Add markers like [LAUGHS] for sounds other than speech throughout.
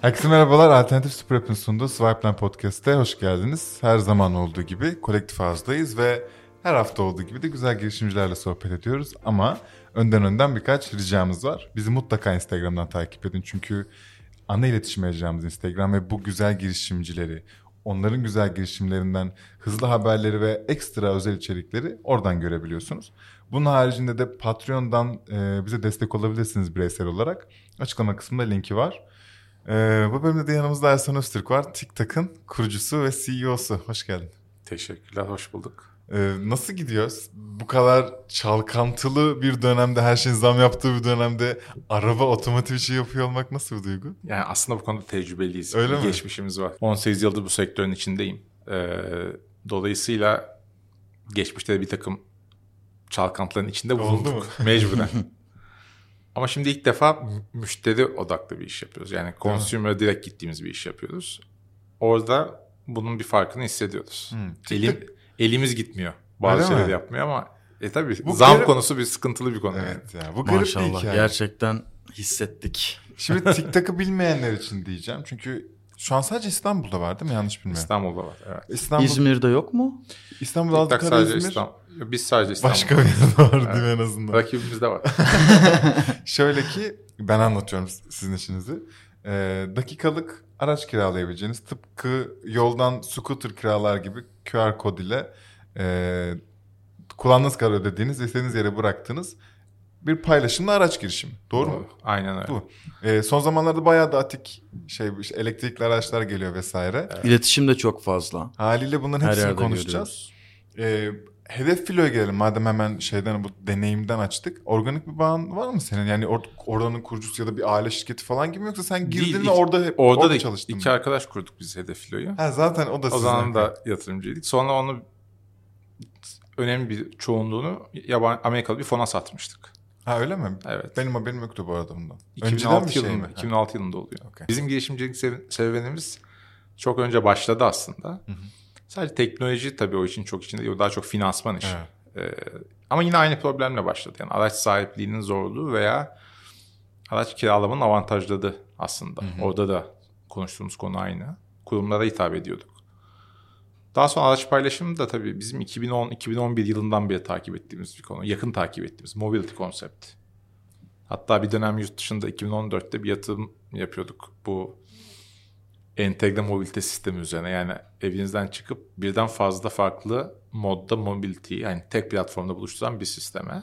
Herkese merhabalar. Alternatif Süper sunduğu Swipeline Podcast'te hoş geldiniz. Her zaman olduğu gibi kolektif ağızdayız ve her hafta olduğu gibi de güzel girişimcilerle sohbet ediyoruz. Ama önden önden birkaç ricamız var. Bizi mutlaka Instagram'dan takip edin. Çünkü ana iletişim mecramız Instagram ve bu güzel girişimcileri, onların güzel girişimlerinden hızlı haberleri ve ekstra özel içerikleri oradan görebiliyorsunuz. Bunun haricinde de Patreon'dan e, bize destek olabilirsiniz bireysel olarak. Açıklama kısmında linki var. E, bu bölümde de yanımızda Ersan Öztürk var. TikTok'ın kurucusu ve CEO'su. Hoş geldin. Teşekkürler, hoş bulduk. Ee, nasıl gidiyor? Bu kadar çalkantılı bir dönemde, her şeyin zam yaptığı bir dönemde araba otomotiv işi yapıyor olmak nasıl bir duygu? Yani aslında bu konuda tecrübeliyiz. Öyle bir mi? Geçmişimiz var. 18 yıldır bu sektörün içindeyim. Ee, dolayısıyla geçmişte de bir takım çalkantıların içinde Oldu bulunduk. mu? Mecburen. [LAUGHS] Ama şimdi ilk defa mü- müşteri odaklı bir iş yapıyoruz. Yani consumer'a direkt gittiğimiz bir iş yapıyoruz. Orada bunun bir farkını hissediyoruz. Hmm. Elim, elimiz gitmiyor. Bazı Öyle mi? şeyleri yapmıyor ama e tabii Bu zam garip- konusu bir sıkıntılı bir konu. yani. Evet ya bu garip bir Maşallah hikaye. gerçekten hissettik. Şimdi TikTok'ı bilmeyenler için diyeceğim. Çünkü şu an sadece İstanbul'da var değil mi? Yanlış bilmiyorum. İstanbul'da var. Evet. İstanbul, İzmir'de yok mu? İstanbul, sadece İzmir. İstanbul. Biz sadece İstanbul. Başka bir yerde var değil mi en azından? Rakibimiz de var. [LAUGHS] Şöyle ki ben anlatıyorum sizin işinizi. Ee, dakikalık araç kiralayabileceğiniz tıpkı yoldan scooter kiralar gibi QR kod ile e, kullandığınız kadar ödediğiniz ve istediğiniz yere bıraktığınız bir paylaşımlı araç girişimi. Doğru, mu? Aynen öyle. Bu. Ee, son zamanlarda bayağı da atik şey işte elektrikli araçlar geliyor vesaire. İletişim de çok fazla. Haliyle bunların Her hepsini konuşacağız. Ee, hedef filoya gelelim madem hemen şeyden bu deneyimden açtık. Organik bir bağın var mı senin? Yani or- oranın kurucusu ya da bir aile şirketi falan gibi mi yoksa sen girdin Değil, ve iki- orada hep Orada, orada da çalıştın iki mı? arkadaş kurduk biz Hedef Filo'yu. Ha, zaten o da O zaman da yatırımcıydık. Sonra onu önemli bir çoğunluğunu yabancı Amerikalı bir fona satmıştık. Ha öyle mi? Evet. Benim haberim yoktu bu arada bundan. 2006 Önceden bir şey yılında, mi? 2006 yılında oluyor. Okey. Bizim girişimcilik serüvenimiz çok önce başladı aslında. hı. Sadece teknoloji tabii o için çok içinde daha çok finansman işi. Evet. Ee, ama yine aynı problemle başladı. Yani araç sahipliğinin zorluğu veya araç kiralamanın avantajladı aslında. Orada da konuştuğumuz konu aynı. Kurumlara hitap ediyorduk. Daha sonra araç paylaşımı da tabii bizim 2010-2011 yılından beri takip ettiğimiz bir konu. Yakın takip ettiğimiz mobility konsept. Hatta bir dönem yurt dışında 2014'te bir yatırım yapıyorduk. Bu entegre mobilite sistemi üzerine. Yani evinizden çıkıp birden fazla farklı modda mobility yani tek platformda buluşturan bir sisteme.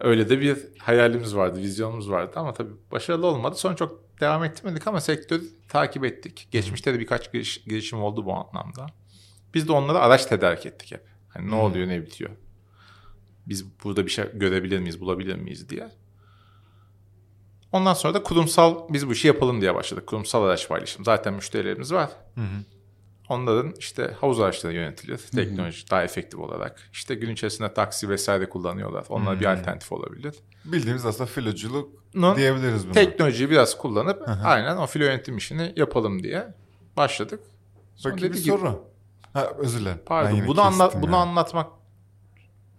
Öyle de bir hayalimiz vardı, vizyonumuz vardı ama tabii başarılı olmadı. Sonra çok devam ettirmedik ama sektörü takip ettik. Geçmişte de birkaç giriş- girişim oldu bu anlamda. Biz de onlara araç tedarik ettik hep. Hani ne oluyor, ne bitiyor. Biz burada bir şey görebilir miyiz, bulabilir miyiz diye. Ondan sonra da kurumsal biz bu işi yapalım diye başladık. Kurumsal araç paylaşım. Zaten müşterilerimiz var. Hı hı. Onların işte havuz araçları yönetilir. Teknoloji daha efektif olarak. İşte gün içerisinde taksi vesaire kullanıyorlar. Onlar bir alternatif olabilir. Bildiğimiz aslında filoculuk diyebiliriz buna. teknolojiyi biraz kullanıp aynen o filo yönetim işini yapalım diye başladık. Sonra Peki bir dediği gibi- soru. Ha, özür dilerim. Pardon. Bunu anlat kestim bunu anlatmak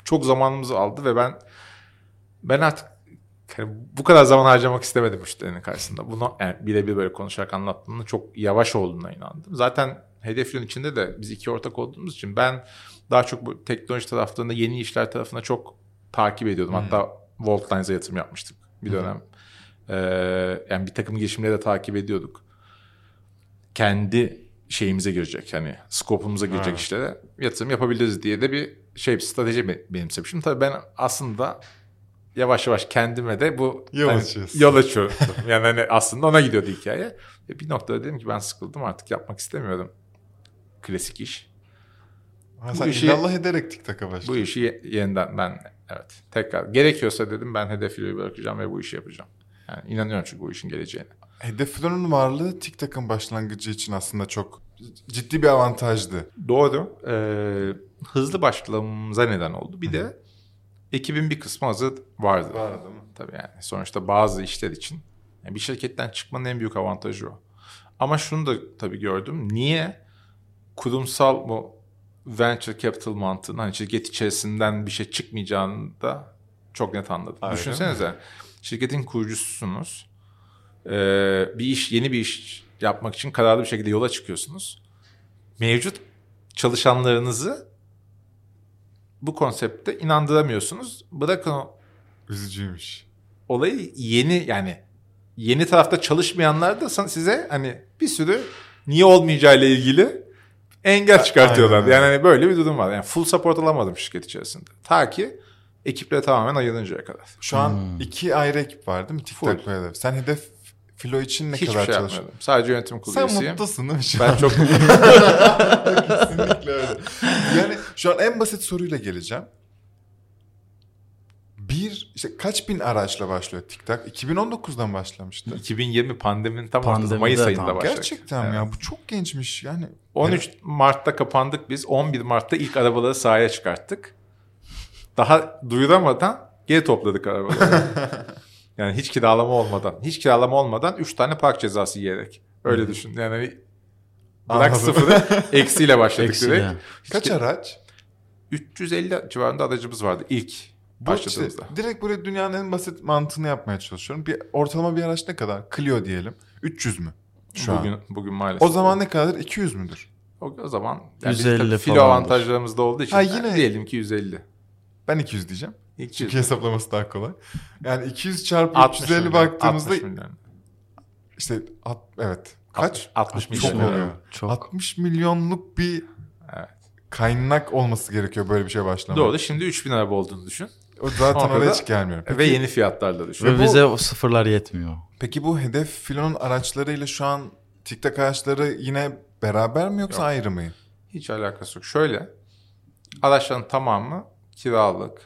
çok zamanımızı aldı ve ben ben artık yani bu kadar zaman harcamak istemedim müşterinin karşısında. Bunu yani birebir böyle konuşarak anlattığında çok yavaş olduğuna inandım. Zaten hedeflerin içinde de biz iki ortak olduğumuz için ben daha çok bu teknoloji taraflarında yeni işler tarafına çok takip ediyordum. Hatta Voltlines'a yatırım yapmıştık bir dönem. Ee, yani bir takım girişimleri de takip ediyorduk. Kendi şeyimize girecek hani skopumuza girecek Evet. işlere yatırım yapabiliriz diye de bir şey bir strateji be- benimsemişim. Tabii ben aslında yavaş yavaş kendime de bu Yol hani, yol açıyordum. yani hani aslında ona gidiyordu hikaye. Ve bir noktada dedim ki ben sıkıldım artık yapmak istemiyorum. Klasik iş. Ha, bu sen işi- illallah ederek TikTok'a başladın. Bu işi ye- yeniden ben evet tekrar gerekiyorsa dedim ben hedef filoyu bırakacağım ve bu işi yapacağım. Yani inanıyorum çünkü bu işin geleceğine. Hedef filo'nun varlığı TikTok'ın başlangıcı için aslında çok ciddi bir avantajdı. Doğru. Ee, hızlı başlamamıza neden oldu. Bir de ekibin bir kısmı hazır vardı. Vardı mi? Tabii yani sonuçta bazı işler için yani bir şirketten çıkmanın en büyük avantajı o. Ama şunu da tabii gördüm. Niye kurumsal bu venture capital mantığının hani şirket içerisinden bir şey çıkmayacağını da çok net anladım. Mi? Düşünsenize şirketin kurucususunuz. e, bir iş, yeni bir iş yapmak için kararlı bir şekilde yola çıkıyorsunuz. Mevcut çalışanlarınızı bu konsepte inandıramıyorsunuz. Bırakın o Üzücüymüş. olayı yeni yani yeni tarafta çalışmayanlar da size hani bir sürü niye olmayacağıyla ilgili engel çıkartıyorlar. Aynen öyle. Yani hani böyle bir durum var. Yani full support alamadım şirket içerisinde. Ta ki ekiple tamamen ayrılıncaya kadar. Şu an iki ayrı ekip var değil mi? TikTok Full. ve. Sen Hedef Filo için ne Hiçbir kadar şey çalışıyorsun? yapmadım. Sadece yönetim kurulu Sen üyesiyim. mutlusun değil mi şu Ben an? çok [LAUGHS] Kesinlikle öyle. Yani şu an en basit soruyla geleceğim. Bir, işte kaç bin araçla başlıyor TikTok? 2019'dan başlamıştı. 2020 pandeminin tam ortası Pandemide Mayıs ayında tam. başladı. Gerçekten mi ya? Bu çok gençmiş yani. 13 Mart'ta kapandık biz. 11 Mart'ta ilk arabaları sahaya çıkarttık. Daha duyuramadan geri topladık arabaları. [LAUGHS] yani hiç kiralama olmadan. Hiç kiralama olmadan 3 tane park cezası yiyerek. Öyle düşün. Yani bırak sıfırı [LAUGHS] eksiyle başladık Eksiyle. direkt. Kaç araç? 350 civarında aracımız vardı ilk Bu işte, direkt böyle dünyanın en basit mantığını yapmaya çalışıyorum. Bir ortalama bir araç ne kadar? Clio diyelim. 300 mü? Şu bugün, an. bugün maalesef. O zaman ne kadardır? 200 müdür? o, o zaman yani 150 150 filo avantajlarımız da olduğu için Ha, yine yine- diyelim ki 150. Ben 200 diyeceğim. 200. Çünkü hesaplaması daha kolay. Yani 200 çarpı 60 350 milyon, baktığımızda 60 milyon. işte at, evet. Kaç? 60 Çok milyon. milyon. oluyor. Çok. 60 milyonluk bir Evet. kaynak olması gerekiyor böyle bir şey başlamak. Doğru. Şimdi 3000 araba olduğunu düşün. O zaten oraya hiç gelmiyor. Peki, Ve yeni fiyatlarla düşün. Ve bu- bize o sıfırlar yetmiyor. peki bu hedef filonun araçlarıyla şu an TikTok araçları yine beraber mi yoksa Yok. ayrı mı? Hiç alakası yok. Şöyle. Araçların tamamı kiralık.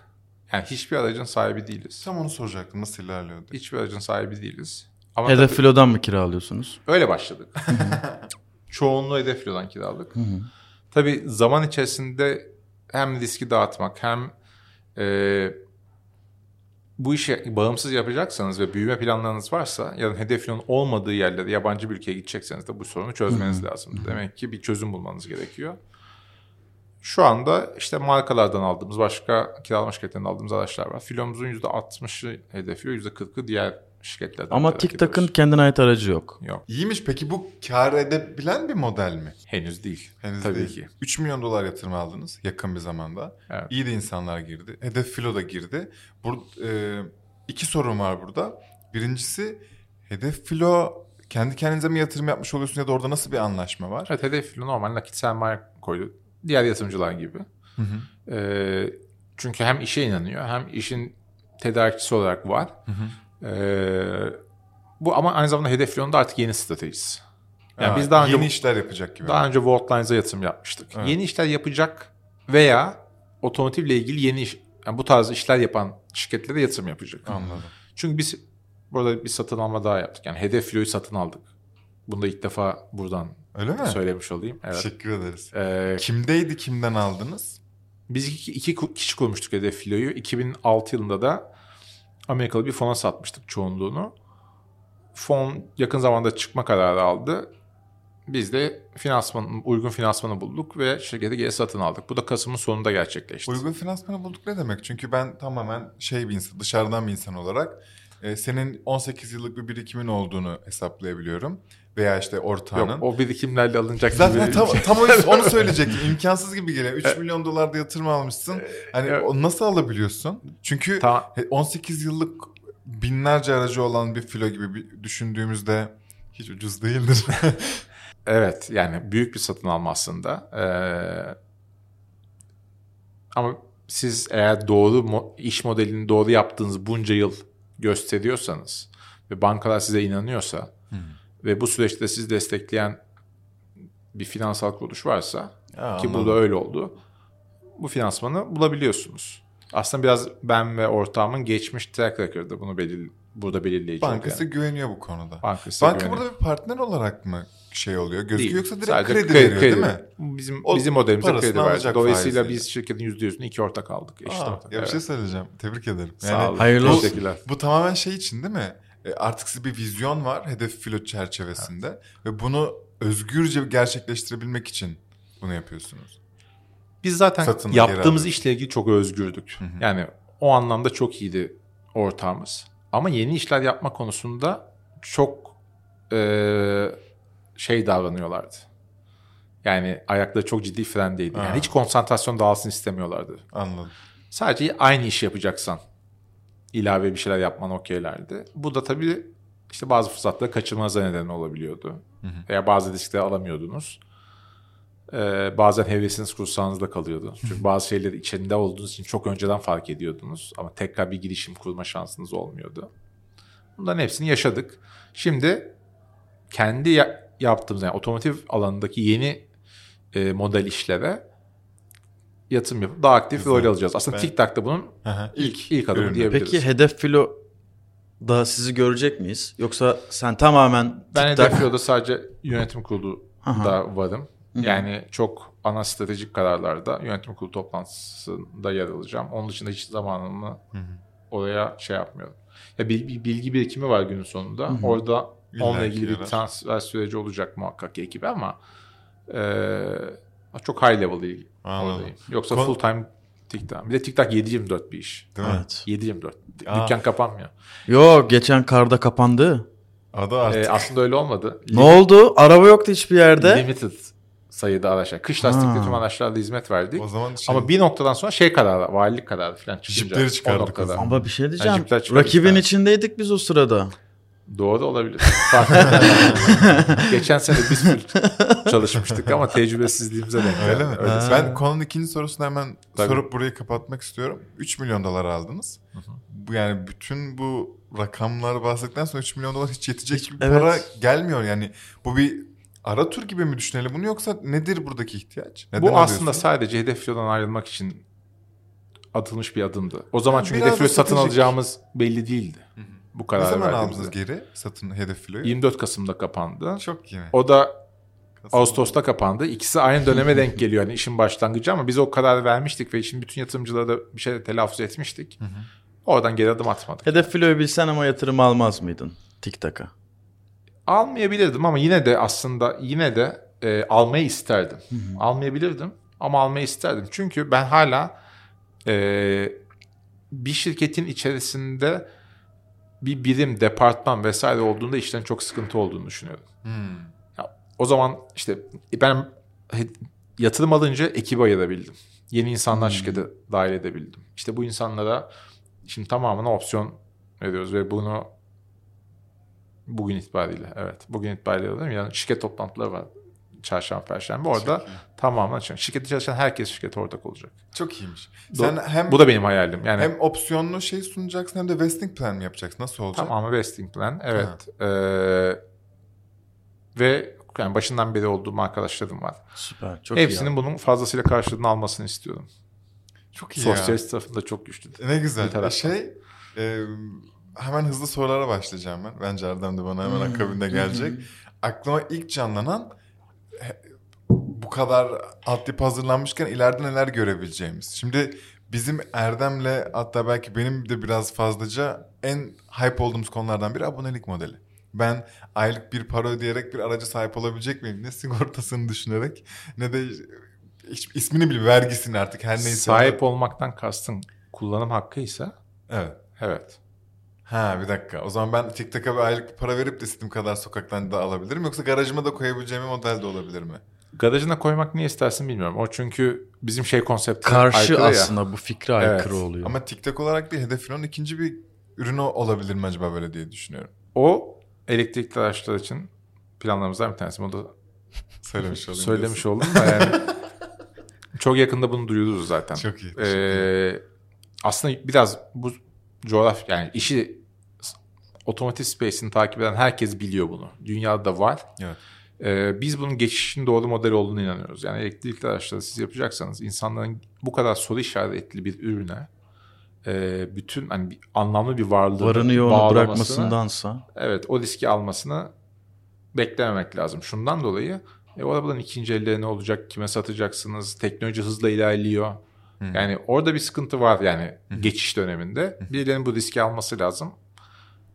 Yani hiçbir aracın sahibi değiliz. Tam onu soracaktım. Nasıl ilerliyor diye. Hiçbir aracın sahibi değiliz. Ama Hedef tabii filodan mı kiralıyorsunuz? öyle başladık. [LAUGHS] Çoğunluğu hedef filodan hı. Tabii zaman içerisinde hem riski dağıtmak hem e, bu işi bağımsız yapacaksanız ve büyüme planlarınız varsa ya da hedef filonun olmadığı yerlere yabancı bir ülkeye gidecekseniz de bu sorunu çözmeniz lazım. Demek ki bir çözüm bulmanız gerekiyor. Şu anda işte markalardan aldığımız, başka kiralama şirketlerinden aldığımız araçlar var. Filomuzun %60'ı hedefiyor, %40'ı diğer şirketlerden. Ama ediyoruz. kendine ait aracı yok. Yok, İyiymiş. Peki bu kar edebilen bir model mi? henüz değil. Henüz Tabii değil. ki. 3 milyon dolar yatırım aldınız yakın bir zamanda. Evet. İyi de insanlar girdi. Hedef Filo da girdi. Bur e, iki sorun var burada. Birincisi Hedef Filo kendi kendinize mi yatırım yapmış oluyorsun ya da orada nasıl bir anlaşma var? Evet, hedef filo normal nakit sermaye koydu. Diğer yatırımcılar gibi. Hı hı. Ee, çünkü hem işe inanıyor hem işin tedarikçisi olarak var. Ee, bu ama aynı zamanda hedef filonun da artık yeni stratejisi. Yani Ha, biz daha önce yeni işler yapacak gibi. daha önce Voltlines'a yatırım yapmıştık. Evet. Yeni işler yapacak veya otomotivle ilgili yeni iş, yani bu tarz işler yapan şirketlere yatırım yapacak. Anladım. Çünkü biz burada bir satın alma daha yaptık. Yani hedef filoyu satın aldık. Bunu da ilk defa buradan Öyle mi? söylemiş olayım. Evet. Teşekkür ederiz. Ee, Kimdeydi, kimden aldınız? Biz iki, iki kişi kurmuştuk hedef filoyu. 2006 yılında da Amerikalı bir fona satmıştık çoğunluğunu. Fon yakın zamanda çıkma kararı aldı. Biz de finansman, uygun finansmanı bulduk ve şirketi geri satın aldık. Bu da Kasım'ın sonunda gerçekleşti. Uygun finansmanı bulduk ne demek? Çünkü ben tamamen şey bir insan, dışarıdan bir insan olarak e, senin 18 yıllık bir birikimin olduğunu hesaplayabiliyorum. Veya işte ortağının. Yok o birikimlerle alınacak Zaten gibi. tam, tam o- onu [LAUGHS] söyleyecektim. İmkansız gibi geliyor. 3 Evet. milyon dolar da yatırım almışsın. Hani evet. o nasıl alabiliyorsun? Çünkü Ta- he- 18 yıllık binlerce aracı olan bir filo gibi bir düşündüğümüzde hiç ucuz değildir. [LAUGHS] Evet yani büyük bir satın alma aslında. Ee, ama siz eğer doğru mo- iş modelini doğru yaptığınız bunca yıl gösteriyorsanız ve bankalar size inanıyorsa ve bu süreçte sizi destekleyen bir finansal kuruluş varsa Ya, ki anladım. burada öyle oldu. Bu finansmanı bulabiliyorsunuz. Aslında biraz ben ve ortağımın geçmiş track record'ı bunu belir burada belirleyici Bankası yani. güveniyor bu konuda. Bankası Banka güveniyor. burada bir partner olarak mı şey oluyor? Gözüküyor Değil. yoksa direkt Sadece kredi, veriyor değil mi? Bizim O bizim modelimize kredi verdi. alacak Dolayısıyla faiziyle. biz şirketin %100'ünü iki ortak aldık. Eşit Aa, ortak. ya bir şey evet. söyleyeceğim. Tebrik ederim. Sağ olun. Hayırlı olsun. Teşekkürler. Bu tamamen şey için değil mi? E, Artık size bir vizyon var hedef filo çerçevesinde ve bunu özgürce gerçekleştirebilmek için bunu yapıyorsunuz. Biz zaten Satın, geri yaptığımız işle ilgili çok özgürdük. hı. Yani o anlamda çok iyiydi ortağımız. Ama yeni işler yapma konusunda çok e, şey davranıyorlardı. Yani ayakları çok ciddi frendeydi. Yani Ha. hiç konsantrasyon dağılsın istemiyorlardı. Anladım. Sadece aynı işi yapacaksan ilave bir şeyler yapman okeylerdi. Bu da tabii işte bazı fırsatları kaçırmanıza neden olabiliyordu. Veya bazı riskleri alamıyordunuz. Ee, bazen hevesiniz kursağınızda kalıyordu. Çünkü bazı şeyleri içinde olduğunuz için çok önceden fark ediyordunuz. Ama tekrar bir girişim kurma şansınız olmuyordu. Bunların hepsini yaşadık. Şimdi kendi ya- yaptığımız yani otomotiv alanındaki yeni e, model işlere yatırım yapıp daha aktif rol alacağız. Aslında Ben- TikTok'ta bunun hı. ilk ilk adımı ürünü. diyebiliriz. Peki hedef filo da sizi görecek miyiz? Yoksa sen tamamen ben TikTok- Hedef Filo'da sadece yönetim kurulu Aha. da varım. Yani çok ana stratejik kararlarda yönetim kurulu toplantısında yer alacağım. Onun dışında hiç zamanımı oraya şey yapmıyorum. Ya bir, bir bilgi birikimi var günün sonunda. Orada İlla onunla ilgili bir transfer süreci olacak muhakkak ekibe ama eee, çok high level oradayım. Yoksa Kon- full time TikTok. Bir de TikTok 7-24 bir iş. Değil mi? Evet. 7-24. Aa. Dükkan kapanmıyor. Yo geçen karda kapandı. Adı artık. Ee, aslında öyle olmadı. Ne oldu? Araba yoktu hiçbir yerde. Limited sayıda araçlar. Kış lastikli Ha. tüm araçlarda hizmet verdik. o zaman şey, Ama bir noktadan sonra şey kararı, valilik kararı falan çıkınca. Jipleri çıkardık. Ama bir şey diyeceğim. Çıkardı Rakibin işte. içindeydik biz o sırada. Doğru olabilir. [LAUGHS] Geçen sene biz full çalışmıştık ama tecrübesizliğimize denk geldi. Öyle mi? Öyle. Ben konunun ikinci sorusunu hemen Tabii. sorup burayı kapatmak istiyorum. 3 milyon dolar aldınız. Bu yani bütün bu rakamlar bahsettikten sonra 3 milyon dolar hiç yetecek bir evet. para gelmiyor. Yani bu bir ara tur gibi mi düşünelim bunu yoksa nedir buradaki ihtiyaç? Neden Bu aslında alıyorsun? sadece hedef filodan ayrılmak için atılmış bir adımdı. O zaman çünkü hedef satın alacağımız belli değildi. Bu ne karar zaman verdiğimizde. aldınız geri satın hedef filoyu? 24 Kasım'da kapandı. Çok iyi. O da Kasım. Ağustos'ta kapandı. İkisi aynı döneme denk geliyor. Yani işin başlangıcı ama biz o kararı vermiştik ve işin bütün yatırımcılara da bir şey telaffuz etmiştik. Oradan geri adım atmadık. Hedef filoyu bilsen ama yatırım almaz mıydın TikTok'a? Almayabilirdim ama yine de aslında yine de e, almayı isterdim. Almayabilirdim ama almayı isterdim. Çünkü ben hala e, bir şirketin içerisinde bir birim, departman vesaire olduğunda işlerin çok sıkıntı olduğunu düşünüyorum. Hmm. Ya, o zaman işte ben he- yatırım alınca ekibi ayırabildim. Yeni insanlar şirkete dahil edebildim. İşte bu insanlara şimdi tamamına opsiyon veriyoruz ve bunu bugün itibariyle evet bugün itibariyle alıyorum. Yani şirket toplantıları var çarşamba perşembe orada Çok iyi. tamamen açıyorum. Şirkette çalışan herkes şirkete ortak olacak. Çok iyiymiş. Do- Sen hem Bu da benim hayalim. Yani hem opsiyonlu şey sunacaksın hem de vesting plan mı yapacaksın? Nasıl olacak? Tamamen vesting plan. Evet. Ee, ve yani başından beri olduğum arkadaşlarım var. Süper. Çok Hepsinin iyi. bunun fazlasıyla karşılığını almasını istiyorum. Çok iyi ya. Sosyalist tarafında çok güçlü. Ne güzel. Bir taraftan. Şey e, hemen hızlı sorulara başlayacağım ben. Bence Erdem de bana hemen akabinde gelecek. Aklıma ilk canlanan bu kadar altyapı hazırlanmışken ileride neler görebileceğimiz. Şimdi bizim Erdem'le hatta belki benim de biraz fazlaca en hype olduğumuz konulardan biri abonelik modeli. Ben aylık bir para ödeyerek bir araca sahip olabilecek miyim? Ne sigortasını düşünerek ne de hiç ismini bile vergisini artık her neyse. Sahip olmaktan kastın kullanım hakkıysa Evet. evet. Ha bir dakika. O zaman ben TikTok'a bir aylık para verip de istediğim kadar sokaktan da alabilirim. Yoksa garajıma da koyabileceğim bir model de olabilir mi? Garajına koymak niye istersin bilmiyorum. O çünkü bizim şey konseptine Karşı aykırı ya. aslında bu fikre aykırı Evet. oluyor. Ama TikTok olarak değil Hedef Filo'nun ikinci bir ürünü olabilir mi acaba böyle diye düşünüyorum. O elektrikli araçlar için planlarımızdan bir tanesi. Bunu da [LAUGHS] Söylemiş olayım. söylemiş oldum da yani. [LAUGHS] çok yakında bunu duyururuz zaten. Çok iyi. Ee, aslında biraz bu coğrafya yani işi otomotiv space'ini takip eden herkes biliyor bunu. Dünyada var. Evet. Ee, biz bunun geçişin doğru model olduğunu inanıyoruz. Yani elektrikli araçları siz yapacaksanız insanların bu kadar soru işaretli bir ürüne e, bütün hani bir, anlamlı bir varlığı Varını yoğunu bırakmasındansa. Evet o riski almasını beklememek lazım. Şundan dolayı e, o arabaların ikinci elleri ne olacak? Kime satacaksınız? Teknoloji hızla ilerliyor. Yani orada bir sıkıntı var yani geçiş döneminde. Birilerinin bu riski alması lazım.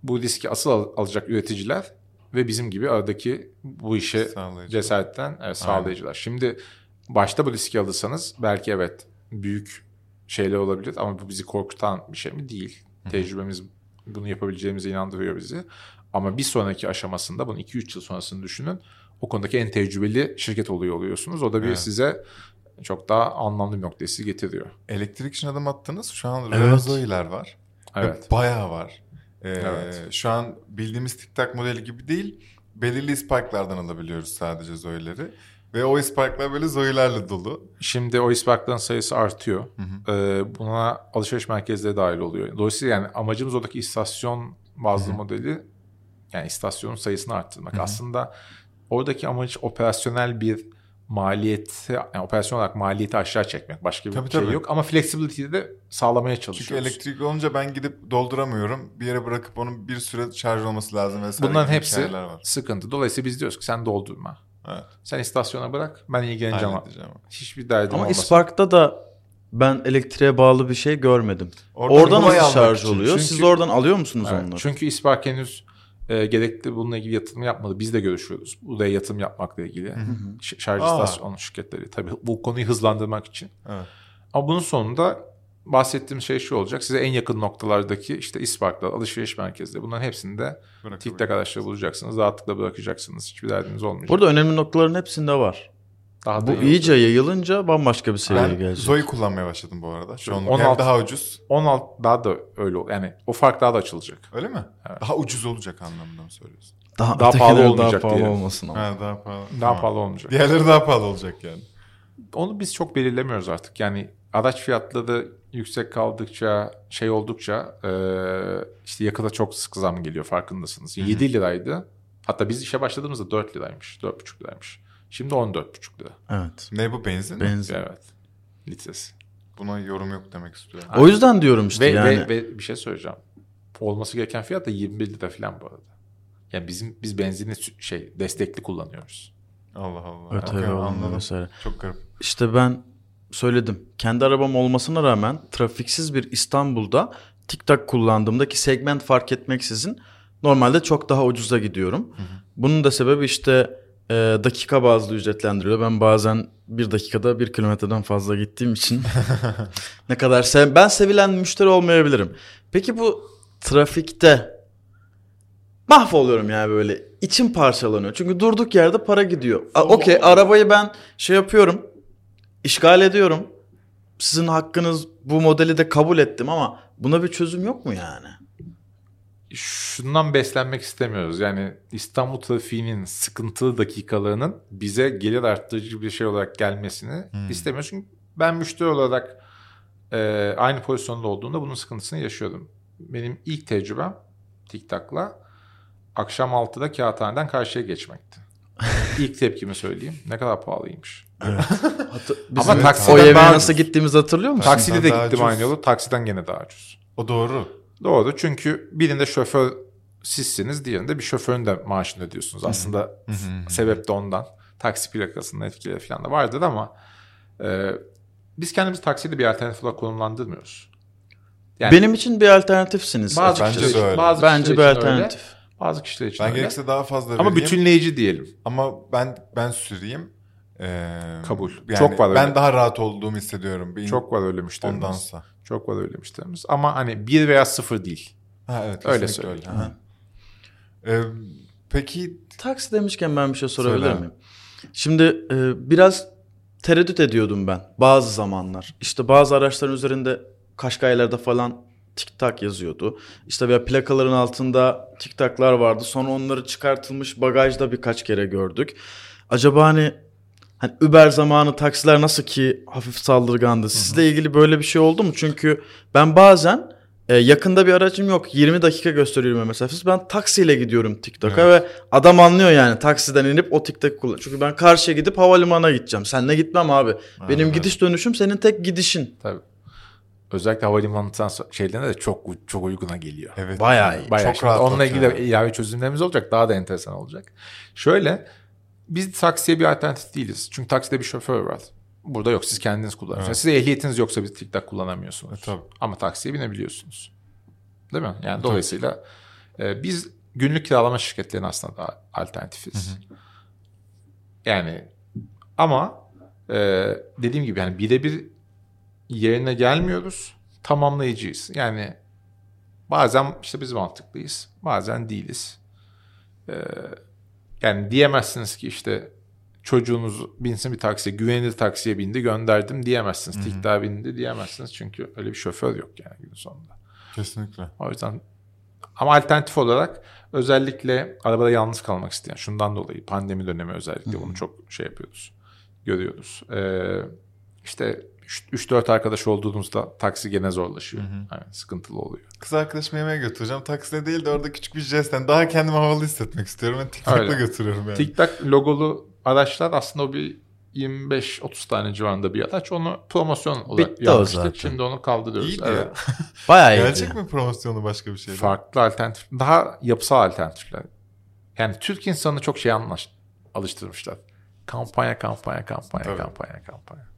Bu riski asıl al- alacak üreticiler ve bizim gibi aradaki bu işe Sağlayıcı. cesaretten evet, sağlayıcılar. Şimdi başta bu riski alırsanız belki evet büyük şeyler olabilir ama bu bizi korkutan bir şey mi? Değil. Tecrübemiz bunu yapabileceğimize inandırıyor bizi. Ama bir sonraki aşamasında bunu 2-3 yıl sonrasını düşünün. O konudaki en tecrübeli şirket oluyor oluyorsunuz. O da bir Evet. size çok daha anlamlı bir noktayı getiriyor. Elektrik için adım attınız. Şu an Evet. Renazoi'ler var. Evet. Ve bayağı var. Ee, Evet. Şu an bildiğimiz TikTok modeli gibi değil. Belirli isparklardan alabiliyoruz sadece Zoe'leri. Ve o isparklar böyle Zoe'lerle dolu. Şimdi o isparkların sayısı artıyor. Ee, buna alışveriş merkezleri dahil oluyor. Dolayısıyla yani amacımız oradaki istasyon bazlı modeli yani istasyonun sayısını arttırmak. Aslında oradaki amaç operasyonel bir maliyeti yani operasyon olarak maliyeti aşağı çekmek. Başka bir Tabii, şey tabii. yok ama flexibility'yi de sağlamaya Çünkü çalışıyoruz. elektrik olunca ben gidip dolduramıyorum. Bir yere bırakıp onun bir süre şarj olması lazım vesaire. Bunların hepsi var. sıkıntı. Dolayısıyla biz diyoruz ki sen doldurma. Evet. Sen istasyona bırak ben ilgileneceğim. Halledeceğim. Hiçbir derdim Ama olmasın. Ispark'ta da ben elektriğe bağlı bir şey görmedim. Oradan Oradan nasıl şarj oluyor? Çünkü- Siz oradan alıyor musunuz Evet, onları? Çünkü İspark henüz e, gerekli bununla ilgili yatırım yapmadı. Biz de görüşüyoruz. Buraya yatırım yapmakla ilgili. Ş- Şarj istasyonu şirketleri. Tabii bu konuyu hızlandırmak için. Evet. Ama bunun sonunda bahsettiğim şey şu olacak. Size en yakın noktalardaki işte İsparklar, alışveriş merkezleri bunların hepsinde. TikTok araçları bulacaksınız. Rahatlıkla bırakacaksınız. Hiçbir derdiniz olmayacak. Burada önemli noktaların hepsinde var. Daha Bu da iyi iyice yayılınca bambaşka bir seviyeye Ben gelecek. Zoe kullanmaya başladım bu arada. Şu an 16 hem daha ucuz. 16 daha da öyle. Yani o fark daha da açılacak. Öyle mi? Daha ucuz olacak anlamında mı söylüyorsun? Daha, daha pahalı olmayacak daha pahalı diyelim. olmasın ama. Ha, daha pahalı. Daha Tamam. pahalı olmayacak. Diğerleri daha pahalı olacak yani. Onu biz çok belirlemiyoruz artık. Yani araç fiyatları yüksek kaldıkça, şey oldukça e, işte yakıta çok sık zam geliyor farkındasınız. 7 liraydı. Hatta biz işe başladığımızda 4 liraymış. 4,5 liraymış. Şimdi 14,5 lira. Evet. Ne bu benzin? Benzin. Evet. Litresi. Buna yorum yok demek istiyorum. O yüzden diyorum işte Ve, yani. ve, ve bir şey söyleyeceğim. Olması gereken fiyat da 21 lira falan bu arada. Yani bizim biz benzini şey destekli kullanıyoruz. Allah Allah. Okey, olmuyor anladım. vesaire. Çok garip. İşte ben söyledim. Kendi arabam olmasına rağmen trafiksiz bir İstanbul'da TikTok kullandığımda ki segment fark etmeksizin normalde çok daha ucuza gidiyorum. Bunun da sebebi işte e, dakika bazlı ücretlendiriliyor. Ben bazen bir dakikada bir kilometreden fazla gittiğim için [LAUGHS] ne kadar sev ben sevilen müşteri olmayabilirim. Peki bu trafikte mahvoluyorum yani böyle içim parçalanıyor. Çünkü durduk yerde para gidiyor. Okey arabayı ben şey yapıyorum işgal ediyorum. Sizin hakkınız bu modeli de kabul ettim ama buna bir çözüm yok mu yani? Şundan beslenmek istemiyoruz. Yani İstanbul trafiğinin sıkıntılı dakikalarının bize gelir arttırıcı bir şey olarak gelmesini istemiyoruz. Çünkü ben müşteri olarak e, aynı pozisyonda olduğumda bunun sıkıntısını yaşıyordum. Benim ilk tecrübem TikTok'la akşam 6'da kağıthaneden karşıya geçmekti. [LAUGHS] ilk tepkimi söyleyeyim. Ne kadar pahalıymış. Biz Ama o taksiden eve daha nasıl gittiğimizi hatırlıyor musun? Takside de gittim aynı yolu. Taksiden gene daha ucuz. O doğru. Doğru çünkü birinde şoför sizsiniz diğerinde bir şoförün de maaşını ödüyorsunuz. Aslında sebep de ondan. Taksi plakasının etkileri falan da vardır ama e, biz kendimizi takside bir alternatif olarak konumlandırmıyoruz. Yani Benim için bir alternatifsiniz. bazı Bence kişiler de için, öyle. bazı Bence kişiler bir için öyle, alternatif. bazı kişiler için Ben öyle. gerekirse daha fazla Ama vereyim. bütünleyici diyelim. Ama ben ben süreyim. Ee, Kabul. Yani Çok var Ben öyle. daha rahat olduğumu hissediyorum. Bir Çok var öyle müşterimiz. ondansa. Çok var öyle müşterimiz. Ama hani bir veya sıfır değil. Ha evet. Öyle söyleyeyim. Ee, peki Taksi demişken ben bir şey sorabilir Söyle. miyim? Şimdi e, biraz tereddüt ediyordum ben bazı zamanlar. İşte bazı araçların üzerinde Kaşkaylar'da falan TikTok yazıyordu. İşte veya plakaların altında TikTok'lar vardı. Sonra onları çıkartılmış bagajda birkaç kere gördük. Acaba hani hani Uber zamanı taksiler nasıl ki hafif saldırgandı. Sizle ilgili böyle bir şey oldu mu? Çünkü ben bazen e, yakında bir aracım yok. 20 dakika gösteriyor mesafesi. Ben taksiyle gidiyorum TikTok'a ve adam anlıyor yani taksiden inip o TikTok kullan. Çünkü ben karşıya gidip havalimanına gideceğim. Seninle gitmem abi. Benim evet. gidiş dönüşüm senin tek gidişin. Tabii. Özellikle havalimanından so- şeylerine de çok çok uyguna geliyor. evet. Bayağı iyi. Bayağı Çok şimdi rahat onunla ilgili de ilave çözümlerimiz olacak. Daha da enteresan olacak. Şöyle biz taksiye bir alternatif değiliz. Çünkü takside bir şoför var. Burada yok. Siz kendiniz kullanıyorsunuz. Evet. Size ehliyetiniz yoksa bir TikTok kullanamıyorsunuz. E, tabii. Ama taksiye binebiliyorsunuz. Değil mi? Yani dolayısıyla e, biz günlük kiralama şirketlerinin aslında alternatifiz. Yani ama e, dediğim gibi yani birebir yerine gelmiyoruz. Tamamlayıcıyız. Yani Bazen işte biz mantıklıyız. Bazen değiliz. Ee, yani diyemezsiniz ki işte çocuğunuz binsin bir taksiye, güvenilir taksiye bindi gönderdim diyemezsiniz. Tikta bindi diyemezsiniz. Çünkü öyle bir şoför yok yani günün sonunda. Kesinlikle. O yüzden ama alternatif olarak özellikle arabada yalnız kalmak isteyen şundan dolayı pandemi dönemi özellikle bunu çok şey yapıyoruz. Görüyoruz. Ee, işte 3-4 arkadaş olduğunuzda taksi gene zorlaşıyor. Yani sıkıntılı oluyor. Kız arkadaşımı yemeğe götüreceğim. Takside değil de orada küçük bir jestten daha kendimi havalı hissetmek istiyorum. Ben TikTok'la götürüyorum yani. TikTok logolu araçlar aslında o bir 25-30 tane civarında bir araç. Onu promosyon olarak Bitti yapmıştık. zaten. Şimdi onu kaldırıyoruz. İyiydi evet. ya. [LAUGHS] Bayağı iyiydi. Gerçek mi promosyonu başka bir şey? Farklı alternatif. Daha yapısal alternatifler. Yani Türk insanı çok şey anlaş, alıştırmışlar. Kampanya, kampanya, kampanya, Tabii. kampanya, kampanya.